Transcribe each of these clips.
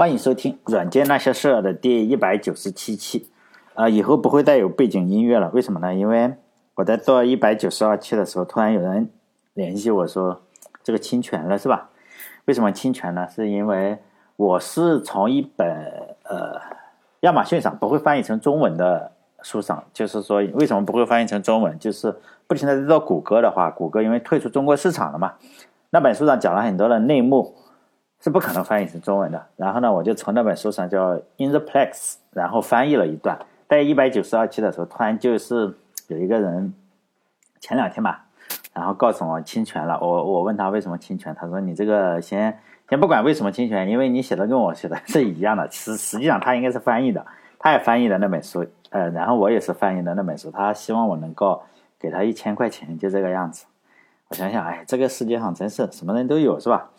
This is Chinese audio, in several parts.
欢迎收听《软件那些事儿》的第一百九十七期。呃，以后不会再有背景音乐了，为什么呢？因为我在做一百九十二期的时候，突然有人联系我说这个侵权了，是吧？为什么侵权呢？是因为我是从一本呃亚马逊上不会翻译成中文的书上，就是说为什么不会翻译成中文？就是不停的在做谷歌的话，谷歌因为退出中国市场了嘛，那本书上讲了很多的内幕。是不可能翻译成中文的。然后呢，我就从那本书上叫《In the Plex》，然后翻译了一段。在一百九十二期的时候，突然就是有一个人，前两天吧，然后告诉我侵权了。我我问他为什么侵权，他说你这个先先不管为什么侵权，因为你写的跟我写的 是一样的。实实际上他应该是翻译的，他也翻译的那本书，呃，然后我也是翻译的那本书。他希望我能够给他一千块钱，就这个样子。我想想，哎，这个世界上真是什么人都有，是吧？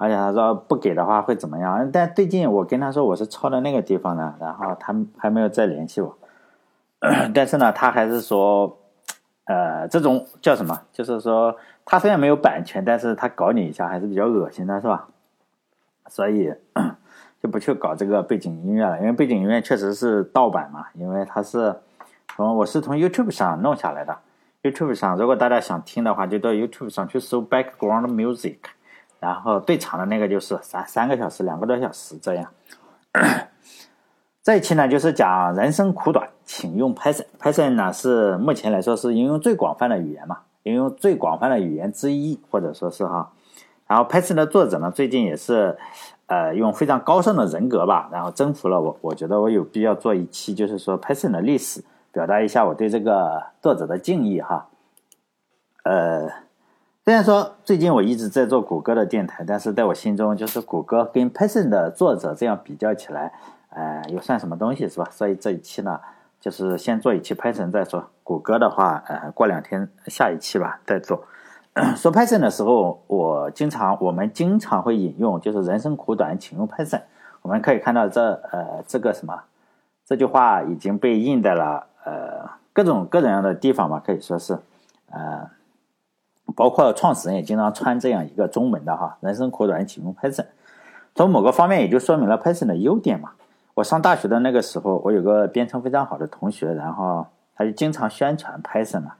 而且他说不给的话会怎么样？但最近我跟他说我是抄的那个地方的，然后他还没有再联系我。但是呢，他还是说，呃，这种叫什么？就是说他虽然没有版权，但是他搞你一下还是比较恶心的，是吧？所以 就不去搞这个背景音乐了，因为背景音乐确实是盗版嘛，因为它是从我是从 YouTube 上弄下来的。YouTube 上如果大家想听的话，就到 YouTube 上去搜 Background Music。然后最长的那个就是三三个小时，两个多小时这样。这一期呢就是讲人生苦短，请用 Python。Python 呢是目前来说是应用最广泛的语言嘛，应用最广泛的语言之一，或者说是哈。然后 Python 的作者呢最近也是呃用非常高尚的人格吧，然后征服了我。我觉得我有必要做一期，就是说 Python 的历史，表达一下我对这个作者的敬意哈。呃。虽然说最近我一直在做谷歌的电台，但是在我心中，就是谷歌跟 Python 的作者这样比较起来，呃，又算什么东西是吧？所以这一期呢，就是先做一期 Python 再说。谷歌的话，呃，过两天下一期吧再做。说 Python 的时候，我经常我们经常会引用，就是人生苦短，请用 Python。我们可以看到这呃这个什么这句话已经被印在了呃各种各种样的地方嘛，可以说是呃。包括创始人也经常穿这样一个中文的哈，人生苦短，请用 Python。从某个方面也就说明了 Python 的优点嘛。我上大学的那个时候，我有个编程非常好的同学，然后他就经常宣传 Python 嘛。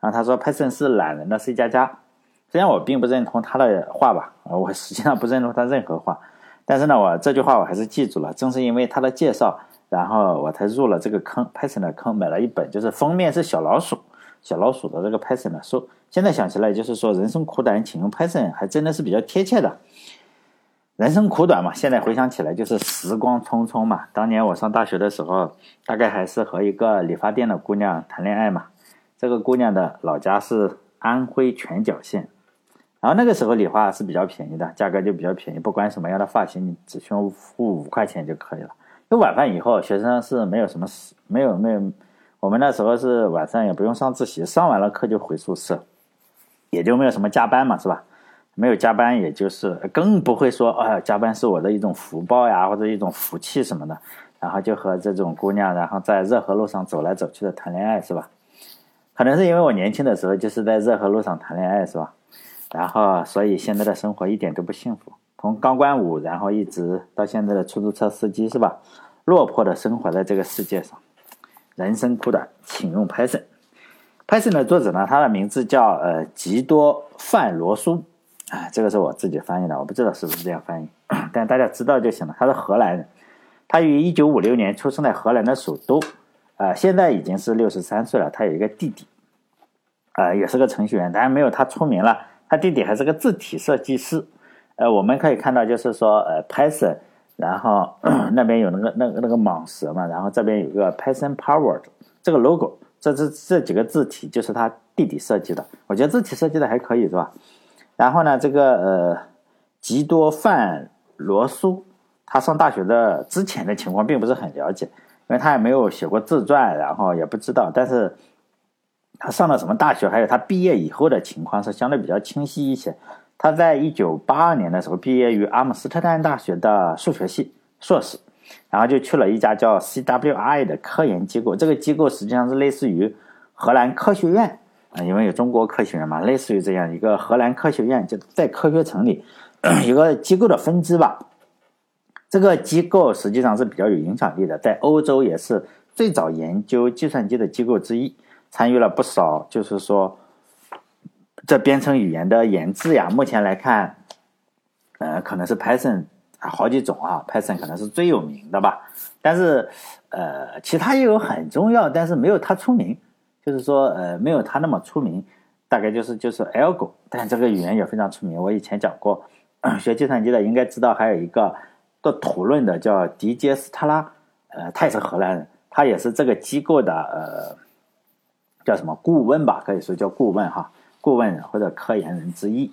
然后他说 Python 是懒人的 C 加加。虽然我并不认同他的话吧，我实际上不认同他任何话，但是呢，我这句话我还是记住了。正是因为他的介绍，然后我才入了这个坑，Python 的坑，买了一本，就是封面是小老鼠。小老鼠的这个 Python 的书，现在想起来就是说，人生苦短，请用 Python，还真的是比较贴切的。人生苦短嘛，现在回想起来就是时光匆匆嘛。当年我上大学的时候，大概还是和一个理发店的姑娘谈恋爱嘛。这个姑娘的老家是安徽全角县，然后那个时候理发是比较便宜的，价格就比较便宜，不管什么样的发型，你只需要付五块钱就可以了。就晚饭以后，学生是没有什么事，没有没有。我们那时候是晚上也不用上自习，上完了课就回宿舍，也就没有什么加班嘛，是吧？没有加班，也就是更不会说，哎，加班是我的一种福报呀，或者一种福气什么的。然后就和这种姑娘，然后在热河路上走来走去的谈恋爱，是吧？可能是因为我年轻的时候就是在热河路上谈恋爱，是吧？然后所以现在的生活一点都不幸福，从钢管舞，然后一直到现在的出租车司机，是吧？落魄的生活在这个世界上。人生苦短，请用 Python。Python 的作者呢，他的名字叫呃吉多范罗苏，啊，这个是我自己翻译的，我不知道是不是这样翻译，但大家知道就行了。他是荷兰人，他于一九五六年出生在荷兰的首都，啊，现在已经是六十三岁了。他有一个弟弟，啊，也是个程序员，当然没有他出名了。他弟弟还是个字体设计师。呃，我们可以看到，就是说，呃，Python。然后 那边有那个那个那个蟒蛇嘛，然后这边有个 Python Powered 这个 logo，这这这几个字体就是他弟弟设计的，我觉得字体设计的还可以是吧？然后呢，这个呃吉多范罗苏，他上大学的之前的情况并不是很了解，因为他也没有写过自传，然后也不知道，但是他上了什么大学，还有他毕业以后的情况是相对比较清晰一些。他在一九八二年的时候毕业于阿姆斯特丹大学的数学系硕士，然后就去了一家叫 CWI 的科研机构。这个机构实际上是类似于荷兰科学院啊，因为有中国科学院嘛，类似于这样一个荷兰科学院，就在科学城里 一个机构的分支吧。这个机构实际上是比较有影响力的，在欧洲也是最早研究计算机的机构之一，参与了不少，就是说这编程语言的研制呀。目前来看，呃，可能是 Python 好几种啊，Python 可能是最有名的吧。但是，呃，其他也有很重要，但是没有它出名，就是说，呃，没有它那么出名。大概就是就是 Algo，但这个语言也非常出名。我以前讲过，学计算机的应该知道，还有一个。做土论的叫迪杰斯特拉，呃，他也是荷兰人，他也是这个机构的呃，叫什么顾问吧，可以说叫顾问哈，顾问或者科研人之一。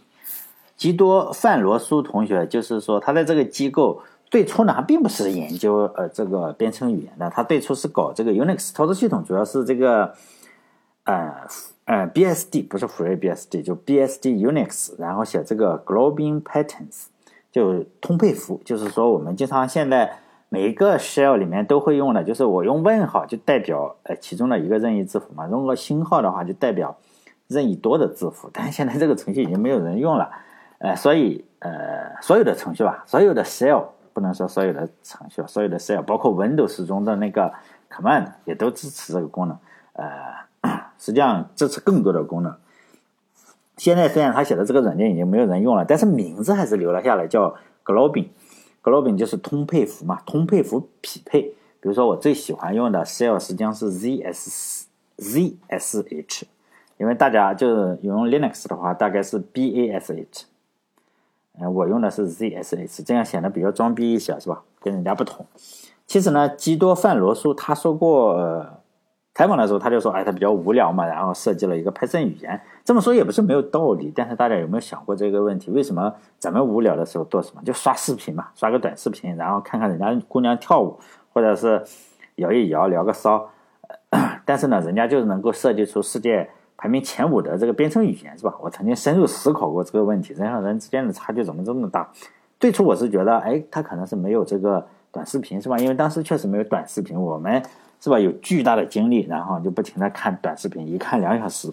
基多范罗苏同学就是说，他在这个机构最初呢，他并不是研究呃这个编程语言的，他最初是搞这个 Unix 操作系统，主要是这个呃呃 BSD 不是 FreeBSD，就 BSD Unix，然后写这个 Globing Patterns。就通配符，就是说我们经常现在每一个 shell 里面都会用的，就是我用问号就代表呃其中的一个任意字符嘛，用个星号的话就代表任意多的字符。但是现在这个程序已经没有人用了，呃，所以呃所有的程序吧，所有的 shell 不能说所有的程序，所有的 shell 包括 Windows 中的那个 command 也都支持这个功能，呃，实际上支持更多的功能。现在虽然他写的这个软件已经没有人用了，但是名字还是留了下来，叫 Globing。Globing 就是通配符嘛，通配符匹配。比如说我最喜欢用的 shell 实际上是 zs zsh，因为大家就是用 Linux 的话，大概是 bash。嗯，我用的是 zsh，这样显得比较装逼一些，是吧？跟人家不同。其实呢，基多范罗苏他说过。采访的时候，他就说：“哎，他比较无聊嘛，然后设计了一个 Python 语言。这么说也不是没有道理，但是大家有没有想过这个问题？为什么咱们无聊的时候做什么？就刷视频嘛，刷个短视频，然后看看人家姑娘跳舞，或者是摇一摇，聊个骚。但是呢，人家就是能够设计出世界排名前五的这个编程语言，是吧？我曾经深入思考过这个问题：人和人之间的差距怎么这么大？最初我是觉得，哎，他可能是没有这个短视频，是吧？因为当时确实没有短视频，我们。”是吧？有巨大的精力，然后就不停的看短视频，一看两小时，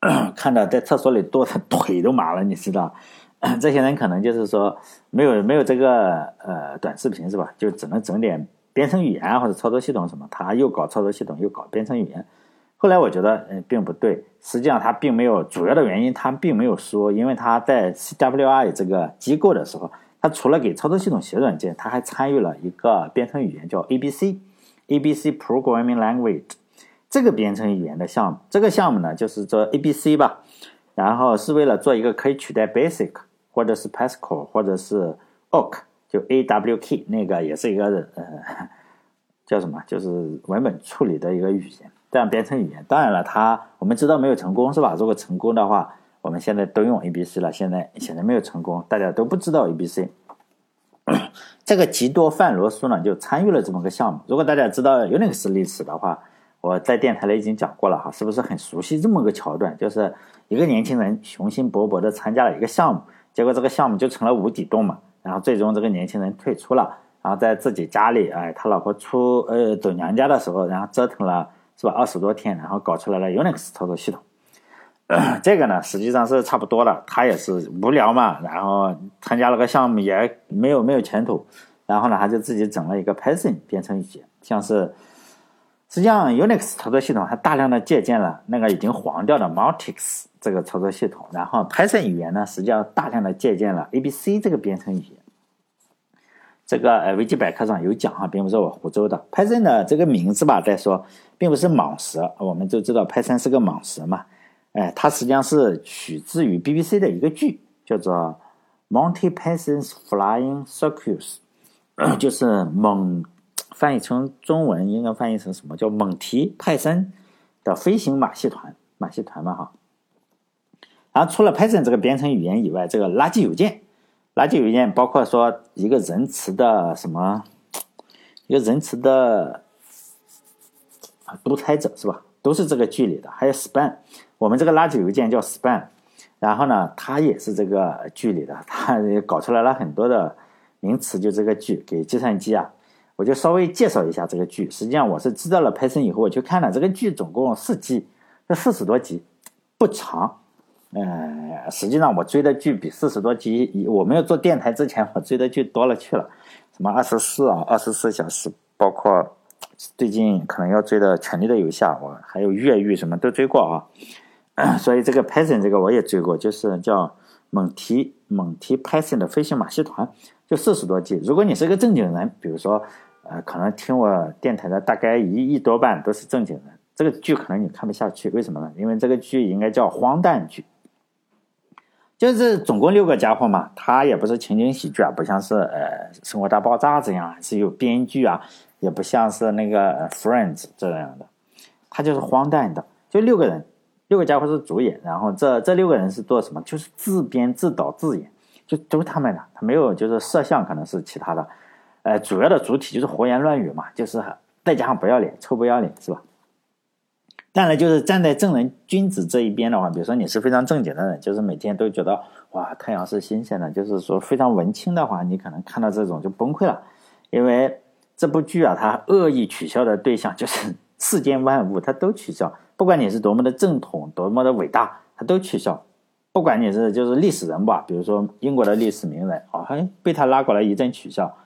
看到在厕所里坐的腿都麻了，你知道？这些人可能就是说没有没有这个呃短视频是吧？就只能整点编程语言或者操作系统什么，他又搞操作系统又搞编程语言。后来我觉得嗯并不对，实际上他并没有主要的原因，他并没有说，因为他在 CWI 这个机构的时候，他除了给操作系统写软件，他还参与了一个编程语言叫 ABC。A B C Programming Language 这个编程语言的项目，这个项目呢就是做 A B C 吧，然后是为了做一个可以取代 Basic 或者是 Pascal 或者是 Awk，就 A W K 那个也是一个呃 叫什么，就是文本处理的一个语言，这样编程语言。当然了，它我们知道没有成功是吧？如果成功的话，我们现在都用 A B C 了。现在显然没有成功，大家都不知道 A B C。这个吉多范罗苏呢，就参与了这么个项目。如果大家知道 Unix 历史的话，我在电台里已经讲过了哈，是不是很熟悉这么个桥段？就是一个年轻人雄心勃勃的参加了一个项目，结果这个项目就成了无底洞嘛。然后最终这个年轻人退出了，然后在自己家里，哎，他老婆出呃走娘家的时候，然后折腾了是吧二十多天，然后搞出来了 Unix 操作系统。这个呢，实际上是差不多了。他也是无聊嘛，然后参加了个项目，也没有没有前途。然后呢，他就自己整了一个 Python 编程语言，像是实际上 Unix 操作系统还大量的借鉴了那个已经黄掉的 Multics 这个操作系统。然后 Python 语言呢，实际上大量的借鉴了 ABC 这个编程语言。这个呃维基百科上有讲哈，并不是我胡诌的。Python 的这个名字吧，再说并不是蟒蛇，我们都知道 Python 是个蟒蛇嘛。哎，它实际上是取自于 BBC 的一个剧，叫做《Monty Python's Flying Circus 》，就是蒙翻译成中文应该翻译成什么叫蒙提派森的飞行马戏团，马戏团嘛哈。然后除了 Python 这个编程语言以外，这个垃圾邮件，垃圾邮件包括说一个仁慈的什么，一个仁慈的啊独裁者是吧？都是这个剧里的，还有 Spam。我们这个垃圾邮件叫 spam，然后呢，它也是这个剧里的，它搞出来了很多的名词，就这个剧给计算机啊，我就稍微介绍一下这个剧。实际上我是知道了 Python 以后，我去看了这个剧，总共四季，这四十多集，不长，嗯，实际上我追的剧比四十多集，我没有做电台之前，我追的剧多了去了，什么二十四啊，二十四小时，包括最近可能要追的《权力的游戏》，我还有越狱什么都追过啊。所以这个 Python 这个我也追过，就是叫蒙提蒙提 Python 的飞行马戏团，就四十多集。如果你是个正经人，比如说呃，可能听我电台的大概一亿多半都是正经人，这个剧可能你看不下去，为什么呢？因为这个剧应该叫荒诞剧。就是总共六个家伙嘛，他也不是情景喜剧啊，不像是呃《生活大爆炸》这样是有编剧啊，也不像是那个《Friends》这样的，他就是荒诞的，就六个人，六个家伙是主演，然后这这六个人是做什么？就是自编自导自演，就都他们的，他没有就是摄像，可能是其他的，呃，主要的主体就是胡言乱语嘛，就是再加上不要脸，臭不要脸，是吧？当然，就是站在正人君子这一边的话，比如说你是非常正经的人，就是每天都觉得哇太阳是新鲜的，就是说非常文青的话，你可能看到这种就崩溃了，因为这部剧啊，它恶意取笑的对象就是世间万物，它都取笑，不管你是多么的正统、多么的伟大，它都取笑。不管你是就是历史人物啊，比如说英国的历史名人啊，还被他拉过来一阵取笑。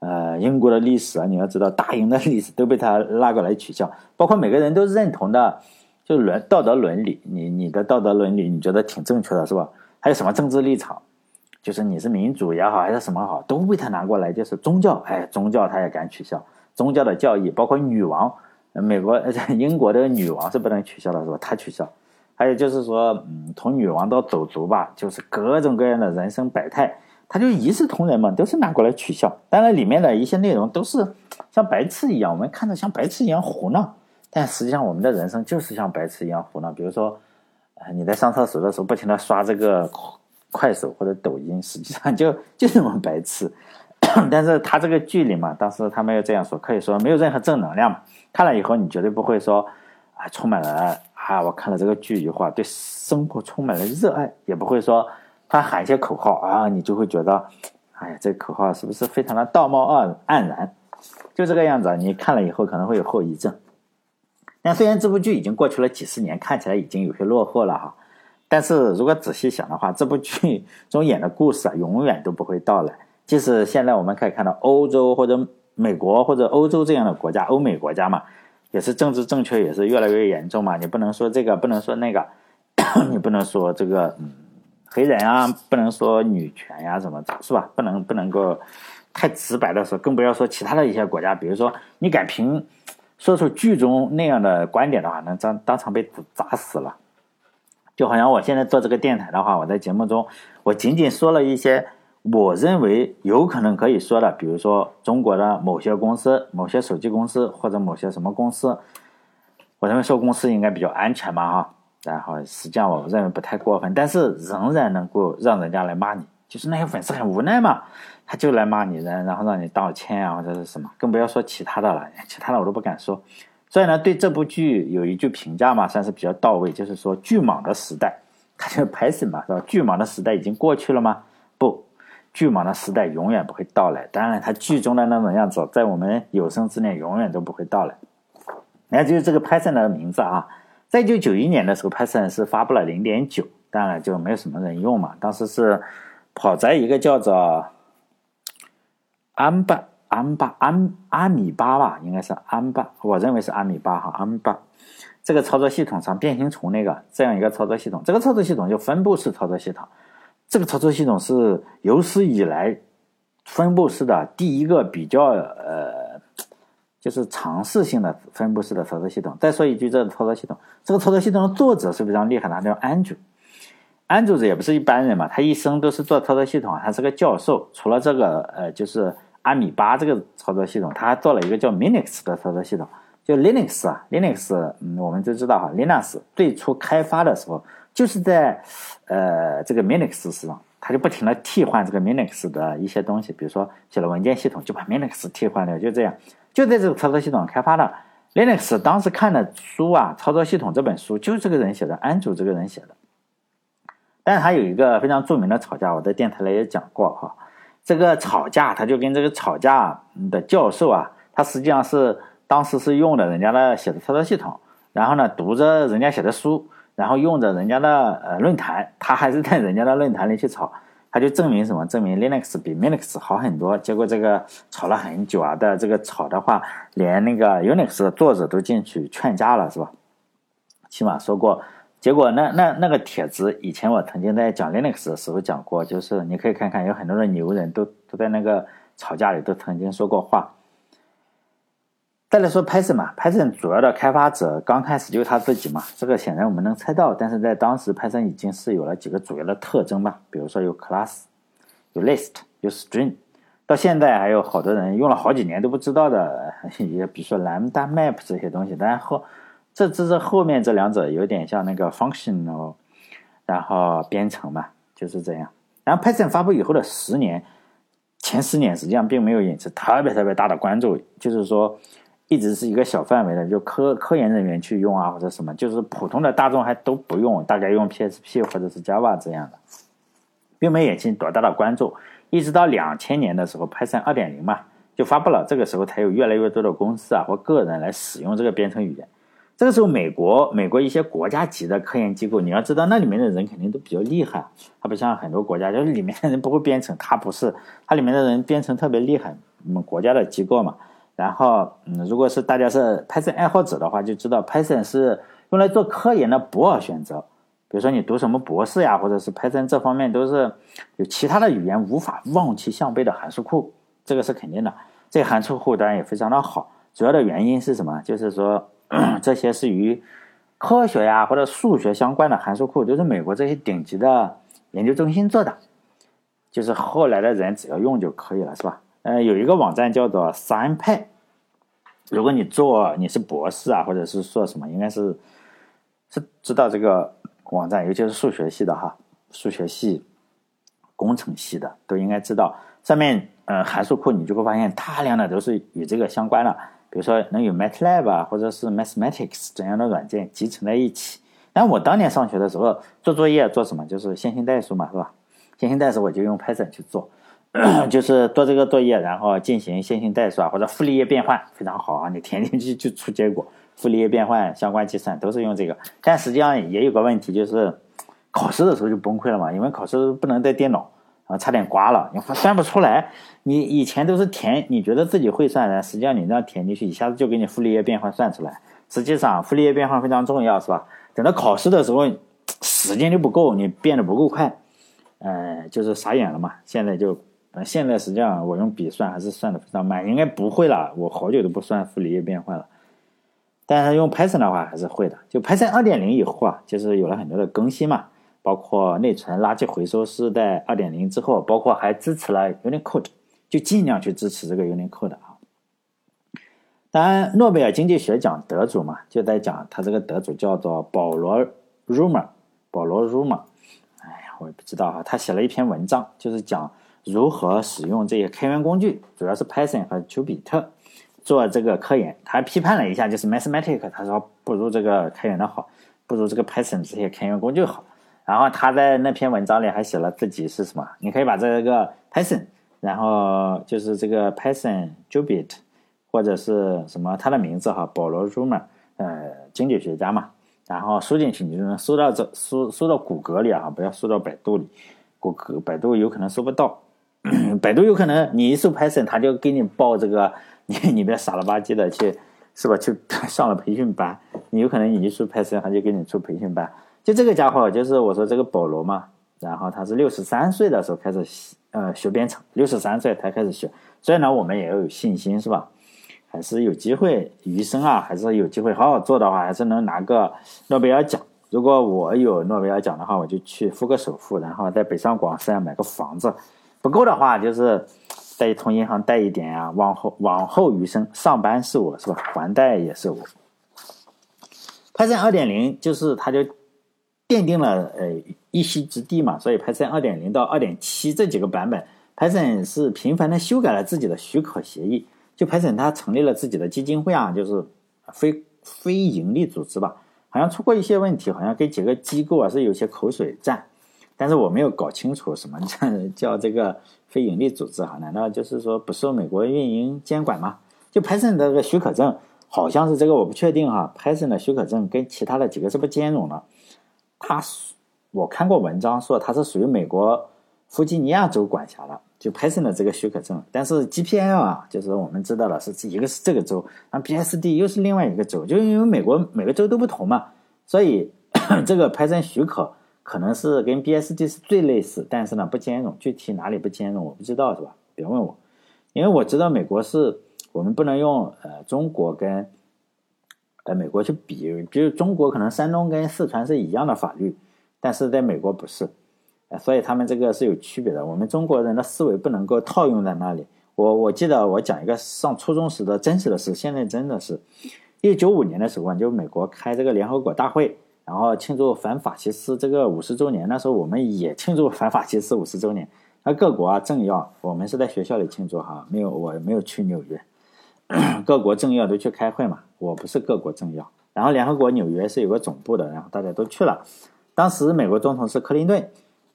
呃，英国的历史啊，你要知道，大英的历史都被他拉过来取笑，包括每个人都认同的，就伦道德伦理，你你的道德伦理，你觉得挺正确的，是吧？还有什么政治立场，就是你是民主也好，还是什么好，都被他拿过来，就是宗教，哎，宗教他也敢取笑，宗教的教义，包括女王，美国 英国的女王是不能取笑的，是吧？他取笑，还有就是说，嗯，从女王到走卒吧，就是各种各样的人生百态。他就一视同仁嘛，都是拿过来取笑。当然，里面的一些内容都是 像白痴一样，我们看着像白痴一样胡闹。但实际上，我们的人生就是像白痴一样胡闹。比如说，你在上厕所的时候不停的刷这个快手或者抖音，实际上 就就这么白痴。但是他这个剧里嘛，当时他没有这样说，可以说没有任何正能量嘛。看了以后，你绝对不会说啊，充满了啊，我看了这个剧以后啊，对生活充满了热爱，也不会说。他喊一些口号啊，你就会觉得，哎呀，这口号是不是非常的道貌岸岸然？就这个样子，你看了以后可能会有后遗症。那虽然这部剧已经过去了几十年，看起来已经有些落后了哈，但是如果仔细想的话，这部剧中演的故事啊，永远都不会到来。即使现在我们可以看到欧洲或者美国或者欧洲这样的国家，欧美国家嘛，也是政治正确也是越来越严重嘛。你不能说这个，不能说那个，你不能说这个，嗯。黑人啊，不能说女权呀，什么是吧？不能不能够太直白的说，更不要说其他的一些国家。比如说，你敢凭说出剧中那样的观点的话，那当当场被砸死了。就好像我现在做这个电台的话，我在节目中，我仅仅说了一些我认为有可能可以说的，比如说中国的某些公司、某些手机公司或者某些什么公司，我认为说公司应该比较安全嘛，哈。然后实际上我认为不太过分，但是仍然能够让人家来骂你，就是那些粉丝很无奈嘛，他就来骂你，然然后让你道歉啊或者是什么，更不要说其他的了，其他的我都不敢说。所以呢，对这部剧有一句评价嘛，算是比较到位，就是说巨蟒的时代，他就拍什么是吧？巨蟒的时代已经过去了吗？不，巨蟒的时代永远不会到来。当然，他剧中的那种样子，在我们有生之年永远都不会到来。那就是这个拍摄的名字啊。在一九九一年的时候，Python 是发布了零点九，当然就没有什么人用嘛。当时是跑在一个叫做安巴安巴安阿米巴吧，应该是安巴，我认为是阿米巴哈安巴这个操作系统上，变形虫那个这样一个操作系统。这个操作系统就分布式操作系统，这个操作系统是有史以来分布式的第一个比较呃。就是尝试性的分布式的操作系统。再说一句，这个操作系统，这个操作系统的作者是非常厉害的，叫安卓。安卓也不是一般人嘛，他一生都是做操作系统，他是个教授。除了这个，呃，就是阿米巴这个操作系统，他还做了一个叫 Linux 的操作系统。就 Linux 啊，Linux，嗯，我们都知道哈，Linux 最初开发的时候就是在呃这个 Linux 上，他就不停的替换这个 Linux 的一些东西，比如说写了文件系统，就把 Linux 替换掉，就这样。就在这个操作系统开发的 Linux，当时看的书啊，操作系统这本书就是这个人写的，安卓这个人写的。但是他有一个非常著名的吵架，我在电台里也讲过哈。这个吵架，他就跟这个吵架的教授啊，他实际上是当时是用的人家的写的操作系统，然后呢读着人家写的书，然后用着人家的呃论坛，他还是在人家的论坛里去吵，他就证明什么？证明 Linux 比 minux 好很多。结果这个吵了很久啊的这个吵的话，连那个 Unix 的作者都进去劝架了，是吧？起码说过。结果那那那个帖子，以前我曾经在讲 Linux 的时候讲过，就是你可以看看，有很多的牛人都都在那个吵架里都曾经说过话。再来说 Python 嘛，Python 主要的开发者刚开始就是他自己嘛，这个显然我们能猜到。但是在当时，Python 已经是有了几个主要的特征吧，比如说有 class、有 list、有 string，到现在还有好多人用了好几年都不知道的，也比如说 lambda map 这些东西。然后这这是后面这两者有点像那个 functional，然后编程嘛，就是这样。然后 Python 发布以后的十年，前十年实际上并没有引起特别特别大的关注，就是说。一直是一个小范围的，就科科研人员去用啊，或者什么，就是普通的大众还都不用，大概用 PSP 或者是 Java 这样的，并没引起多大的关注。一直到两千年的时候，Python 二点零嘛就发布了，这个时候才有越来越多的公司啊或个人来使用这个编程语言。这个时候，美国美国一些国家级的科研机构，你要知道那里面的人肯定都比较厉害，它不像很多国家，就是里面的人不会编程，它不是，它里面的人编程特别厉害，我们国家的机构嘛。然后，嗯，如果是大家是 Python 爱好者的话，就知道 Python 是用来做科研的不二选择。比如说你读什么博士呀，或者是 Python 这方面都是有其他的语言无法望其项背的函数库，这个是肯定的。这函数库当然也非常的好，主要的原因是什么？就是说 这些是与科学呀或者数学相关的函数库，都是美国这些顶级的研究中心做的，就是后来的人只要用就可以了，是吧？呃，有一个网站叫做 SciPy，如果你做你是博士啊，或者是做什么，应该是是知道这个网站，尤其是数学系的哈，数学系、工程系的都应该知道。上面呃函数库你就会发现大量的都是与这个相关的，比如说能有 MATLAB 啊，或者是 Mathematics 这样的软件集成在一起。但我当年上学的时候做作业做什么，就是线性代数嘛，是吧？线性代数我就用 Python 去做。就是做这个作业，然后进行线性代数啊，或者傅立叶变换，非常好啊！你填进去就出结果。傅立叶变换相关计算都是用这个，但实际上也有个问题，就是考试的时候就崩溃了嘛，因为考试不能带电脑啊，差点刮了，你算不出来。你以前都是填，你觉得自己会算的，实际上你那填进去，一下子就给你傅立叶变换算出来。实际上傅立叶变换非常重要，是吧？等到考试的时候，时间就不够，你变得不够快，呃，就是傻眼了嘛。现在就。现在实际上我用笔算还是算的非常慢，应该不会了。我好久都不算傅里叶变换了，但是用 Python 的话还是会的。就 Python 二点零以后啊，就是有了很多的更新嘛，包括内存垃圾回收是在二点零之后，包括还支持了 Unicode，就尽量去支持这个 Unicode 啊。当然，诺贝尔经济学奖得主嘛，就在讲他这个得主叫做保罗 Rumer，保罗 Rumer。哎呀，我也不知道哈，他写了一篇文章，就是讲。如何使用这些开源工具，主要是 Python 和 Jupyter 做这个科研？他批判了一下，就是 Mathematic，他说不如这个开源的好，不如这个 Python 这些开源工具好。然后他在那篇文章里还写了自己是什么？你可以把这个 Python，然后就是这个 Python Jupyter 或者是什么他的名字哈，保罗 Rumer，呃，经济学家嘛。然后输进去，你就能搜到这搜搜到谷歌里啊，不要搜到百度里，谷歌百度有可能搜不到。百度有可能你一搜 Python，他就给你报这个，你你别傻了吧唧的去，是吧？去上了培训班，你有可能你一搜 Python，他就给你出培训班。就这个家伙，就是我说这个保罗嘛，然后他是六十三岁的时候开始呃学编程，六十三岁才开始学。所以呢，我们也要有信心，是吧？还是有机会，余生啊，还是有机会好好做的话，还是能拿个诺贝尔奖。如果我有诺贝尔奖的话，我就去付个首付，然后在北上广深买个房子。不够的话，就是再从银行贷一点啊，往后往后余生，上班是我是吧？还贷也是我。Python 二点零就是它就奠定了呃一席之地嘛，所以 Python 二点零到二点七这几个版本，Python 是频繁的修改了自己的许可协议。就 Python 它成立了自己的基金会啊，就是非非盈利组织吧，好像出过一些问题，好像跟几个机构啊是有些口水战。但是我没有搞清楚什么叫叫这个非营利组织哈？难道就是说不受美国运营监管吗？就 Python 的这个许可证好像是这个，我不确定哈。Python 的许可证跟其他的几个是不兼容的，它我看过文章说它是属于美国弗吉尼亚州管辖的，就 Python 的这个许可证。但是 GPL 啊，就是我们知道了是一个是这个州，那 BSD 又是另外一个州，就因为美国每个州都不同嘛，所以 这个 Python 许可可能是跟 BSD 是最类似，但是呢不兼容，具体哪里不兼容我不知道是吧？别问我，因为我知道美国是我们不能用呃中国跟。呃美国去比，比如中国可能山东跟四川是一样的法律，但是在美国不是，呃所以他们这个是有区别的。我们中国人的思维不能够套用在那里。我我记得我讲一个上初中时的真实的事，现在真的是，一九九五年的时候，就美国开这个联合国大会，然后庆祝反法西斯这个五十周年，那时候我们也庆祝反法西斯五十周年，那各国啊政要，我们是在学校里庆祝哈，没有我没有去纽约。各国政要都去开会嘛，我不是各国政要。然后联合国纽约是有个总部的，然后大家都去了。当时美国总统是克林顿，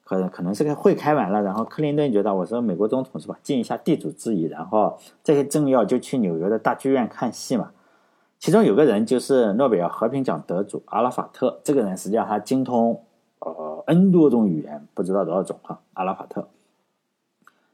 可能可能是个会开完了，然后克林顿觉得我说美国总统是吧，尽一下地主之谊，然后这些政要就去纽约的大剧院看戏嘛。其中有个人就是诺贝尔和平奖得主阿拉法特，这个人实际上他精通呃 N 多种语言，不知道多少种哈，阿拉法特。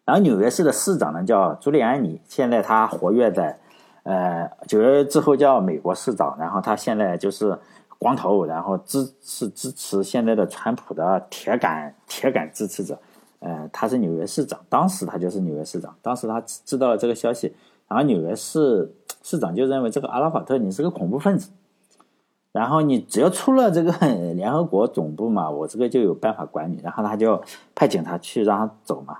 然后纽约市的市长呢叫朱利安尼，现在他活跃在。呃，九月之后叫美国市长，然后他现在就是光头，然后支是支持现在的川普的铁杆铁杆支持者。呃，他是纽约市长，当时他就是纽约市长，当时他知道了这个消息，然后纽约市市长就认为这个阿拉法特你是个恐怖分子，然后你只要出了这个 联合国总部嘛，我这个就有办法管你，然后他就派警察去让他走嘛。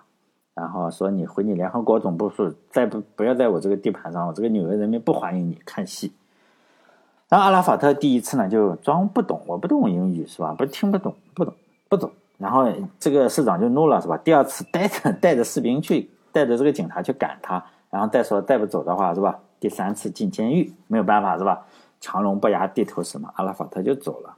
然后说你回你联合国总部去，再不不要在我这个地盘上，我这个纽约人民不欢迎你看戏。然后阿拉法特第一次呢就装不懂，我不懂英语是吧？不听不懂，不懂不懂。然后这个市长就怒了是吧？第二次带着 带着士兵去，带着这个警察去赶他，然后再说带不走的话是吧？第三次进监狱，没有办法是吧？强龙不压地头蛇嘛，阿拉法特就走了。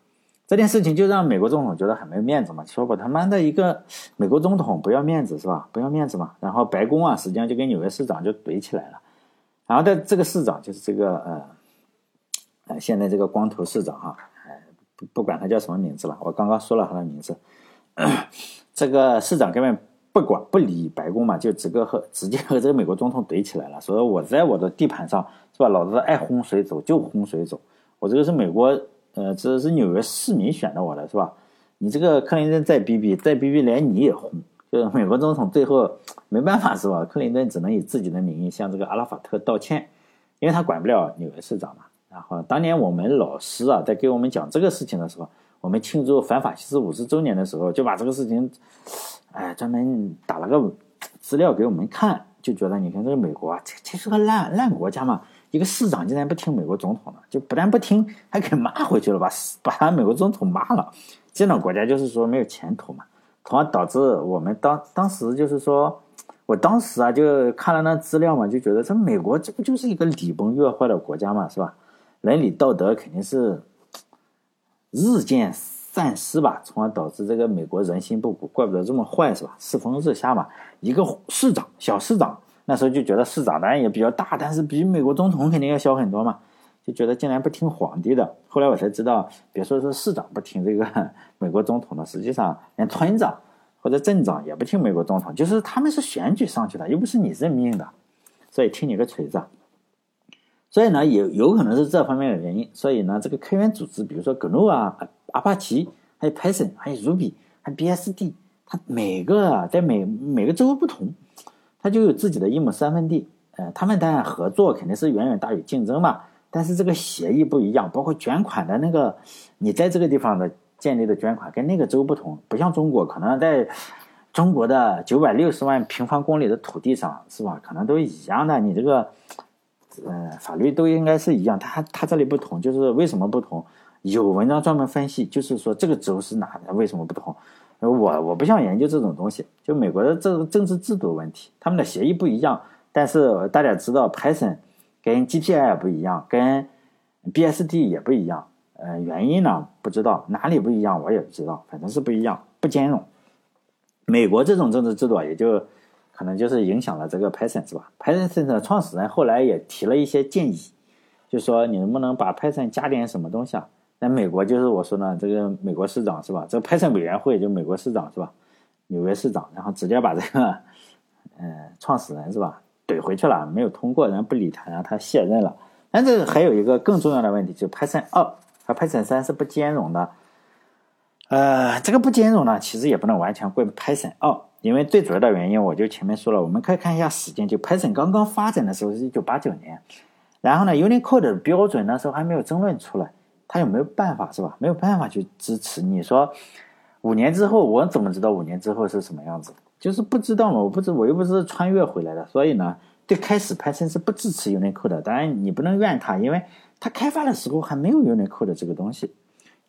这件事情就让美国总统觉得很没面子嘛，说过他妈的一个美国总统不要面子是吧？不要面子嘛。然后白宫啊，实际上就跟纽约市长就怼起来了。然后的这个市长就是这个呃呃，现在这个光头市长哈，哎，不管他叫什么名字了，我刚刚说了他的名字。这个市长根本不管不理白宫嘛，就直接和 直接和这个美国总统怼起来了，说我在我的地盘上是吧？老子爱轰谁走就轰谁走，我这个是美国。呃，这是纽约市民选的我的是吧？你这个克林顿再逼逼，再逼逼，连你也轰，就是美国总统最后没办法是吧？克林顿只能以自己的名义向这个阿拉法特道歉，因为他管不了纽约市长嘛。然后当年我们老师啊，在给我们讲这个事情的时候，我们庆祝反法西斯五十周年的时候，就把这个事情，哎，专门打了个资料给我们看，就觉得你看这个美国啊，这这是个烂烂国家嘛。一个市长竟然不听美国总统的，就不但不听，还给骂回去了，把把美国总统骂了。这种国家就是说没有前途嘛，从而导致我们当当时就是说，我当时啊就看了那资料嘛，就觉得这美国这不就是一个礼崩乐坏的国家嘛，是吧？伦理道德肯定是日渐丧失吧，从而导致这个美国人心不古，怪不得这么坏，是吧？世风日下嘛，一个市长，小市长。那时候就觉得市长当然也比较大，但是比美国总统肯定要小很多嘛，就觉得竟然不听皇帝的。后来我才知道，别说是市长不听这个 美国总统的，实际上连村长或者镇长也不听美国总统，就是他们是选举上去的，又不是你任命的，所以听你个锤子。所以呢，也有可能是这方面的原因。所以呢，这个开源组织，比如说 GNU 啊、阿帕奇，还有 Python，还有 Ruby，还有 BSD，它每个在每每个州不同。它就有自己的一亩三分地，呃，他们当然合作肯定是远远大于竞争嘛。但是这个协议不一样，包括捐款的那个，你在这个地方的建立的捐款跟那个州不同，不像中国，可能在中国的九百六十万平方公里的土地上，是吧？可能都一样的，你这个，呃，法律都应该是一样。他他这里不同，就是为什么不同？有文章专门分析，就是说这个州是哪的，为什么不同？我我不想研究这种东西，就美国的这个政治制度问题，他们的协议不一样。但是大家知道，Python 跟 GPL 不一样，跟 BSD 也不一样。呃，原因呢不知道，哪里不一样我也不知道，反正是不一样，不兼容。美国这种政治制度也就可能就是影响了这个 Python 是吧？Python 的创始人后来也提了一些建议，就说你能不能把 Python 加点什么东西啊？那美国就是我说呢，这个美国市长是吧？这个 Python 委员会就美国市长是吧？纽约市长，然后直接把这个，嗯，创始人是吧？怼回去了，没有通过，然后不理他，然后他卸任了。但这还有一个更重要的问题，就是 Python 二和 Python 三是不兼容的。呃，这个不兼容呢，其实也不能完全怪 Python 二，因为最主要的原因，我就前面说了，我们可以看一下时间，就 Python 刚刚发展的时候是一九八九年，然后呢，Unicode 的标准那时候还没有争论出来，他有没有办法是吧？没有办法去支持。你说五年之后，我怎么知道五年之后是什么样子？就是不知道嘛，我不知我又不是穿越回来的，所以呢，最开始 Python 是不支持 Unicode 的。当然你不能怨他，因为他开发的时候还没有 Unicode 这个东西。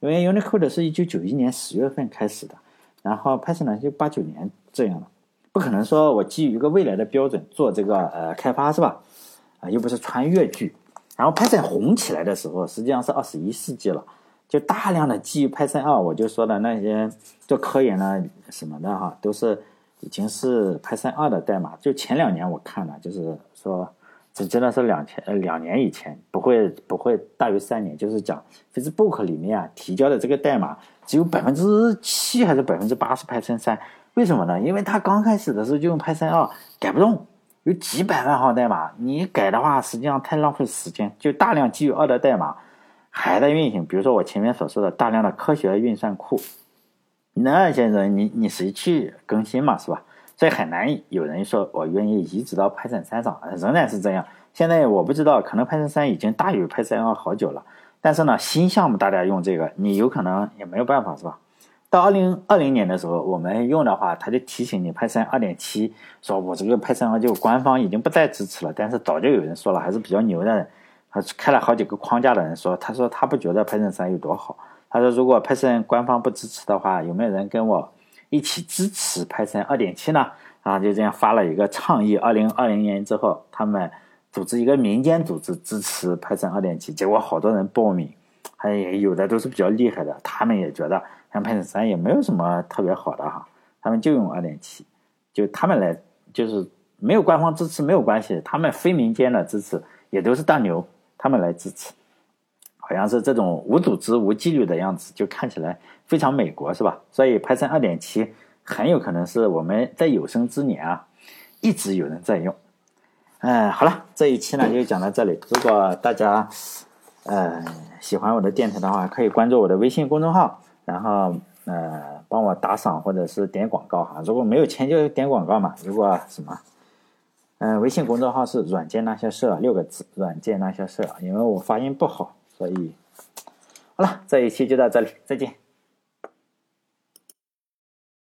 因为 Unicode 是一九九一年十月份开始的，然后 Python 呢就八九年这样了，不可能说我基于一个未来的标准做这个呃开发是吧？啊，又不是穿越剧。然后 Python 红起来的时候，实际上是二十一世纪了，就大量的基于 Python 二，我就说的那些做科研呢什么的哈，都是已经是 Python 二的代码。就前两年我看了，就是说。只真的是两千呃两年以前，不会不会大于三年。就是讲 Facebook 里面啊提交的这个代码只有百分之七还是百分之八是 Python 三？为什么呢？因为它刚开始的时候就用 Python 二，改不动，有几百万行代码，你改的话实际上太浪费时间。就大量基于二的代码还在运行，比如说我前面所说的大量的科学运算库，那些人你你谁去更新嘛，是吧？所以很难有人说我愿意移植到 Python 三上，仍然是这样。现在我不知道，可能 Python 三已经大于 Python 二好久了。但是呢，新项目大家用这个，你有可能也没有办法，是吧？到二零二零年的时候，我们用的话，他就提醒你 Python 二点七，说我这个 Python 二就官方已经不再支持了。但是早就有人说了，还是比较牛的，他开了好几个框架的人说，他说他不觉得 Python 三有多好。他说如果 Python 官方不支持的话，有没有人跟我？一起支持 Python 二点七呢？啊，就这样发了一个倡议。二零二零年之后，他们组织一个民间组织支持 Python 二点七，结果好多人报名，还有的都是比较厉害的，他们也觉得像 pad 三也没有什么特别好的哈，他们就用二点七，就他们来，就是没有官方支持没有关系，他们非民间的支持也都是大牛，他们来支持。好像是这种无组织、无纪律的样子，就看起来非常美国，是吧？所以 Python 二点七很有可能是我们在有生之年啊，一直有人在用。嗯，好了，这一期呢就讲到这里。如果大家呃喜欢我的电台的话，可以关注我的微信公众号，然后呃帮我打赏或者是点广告哈。如果没有钱就点广告嘛。如果什么，嗯，微信公众号是“软件那些事”六个字，“软件那些事”，因为我发音不好。所以，好了，这一期就到这里，再见。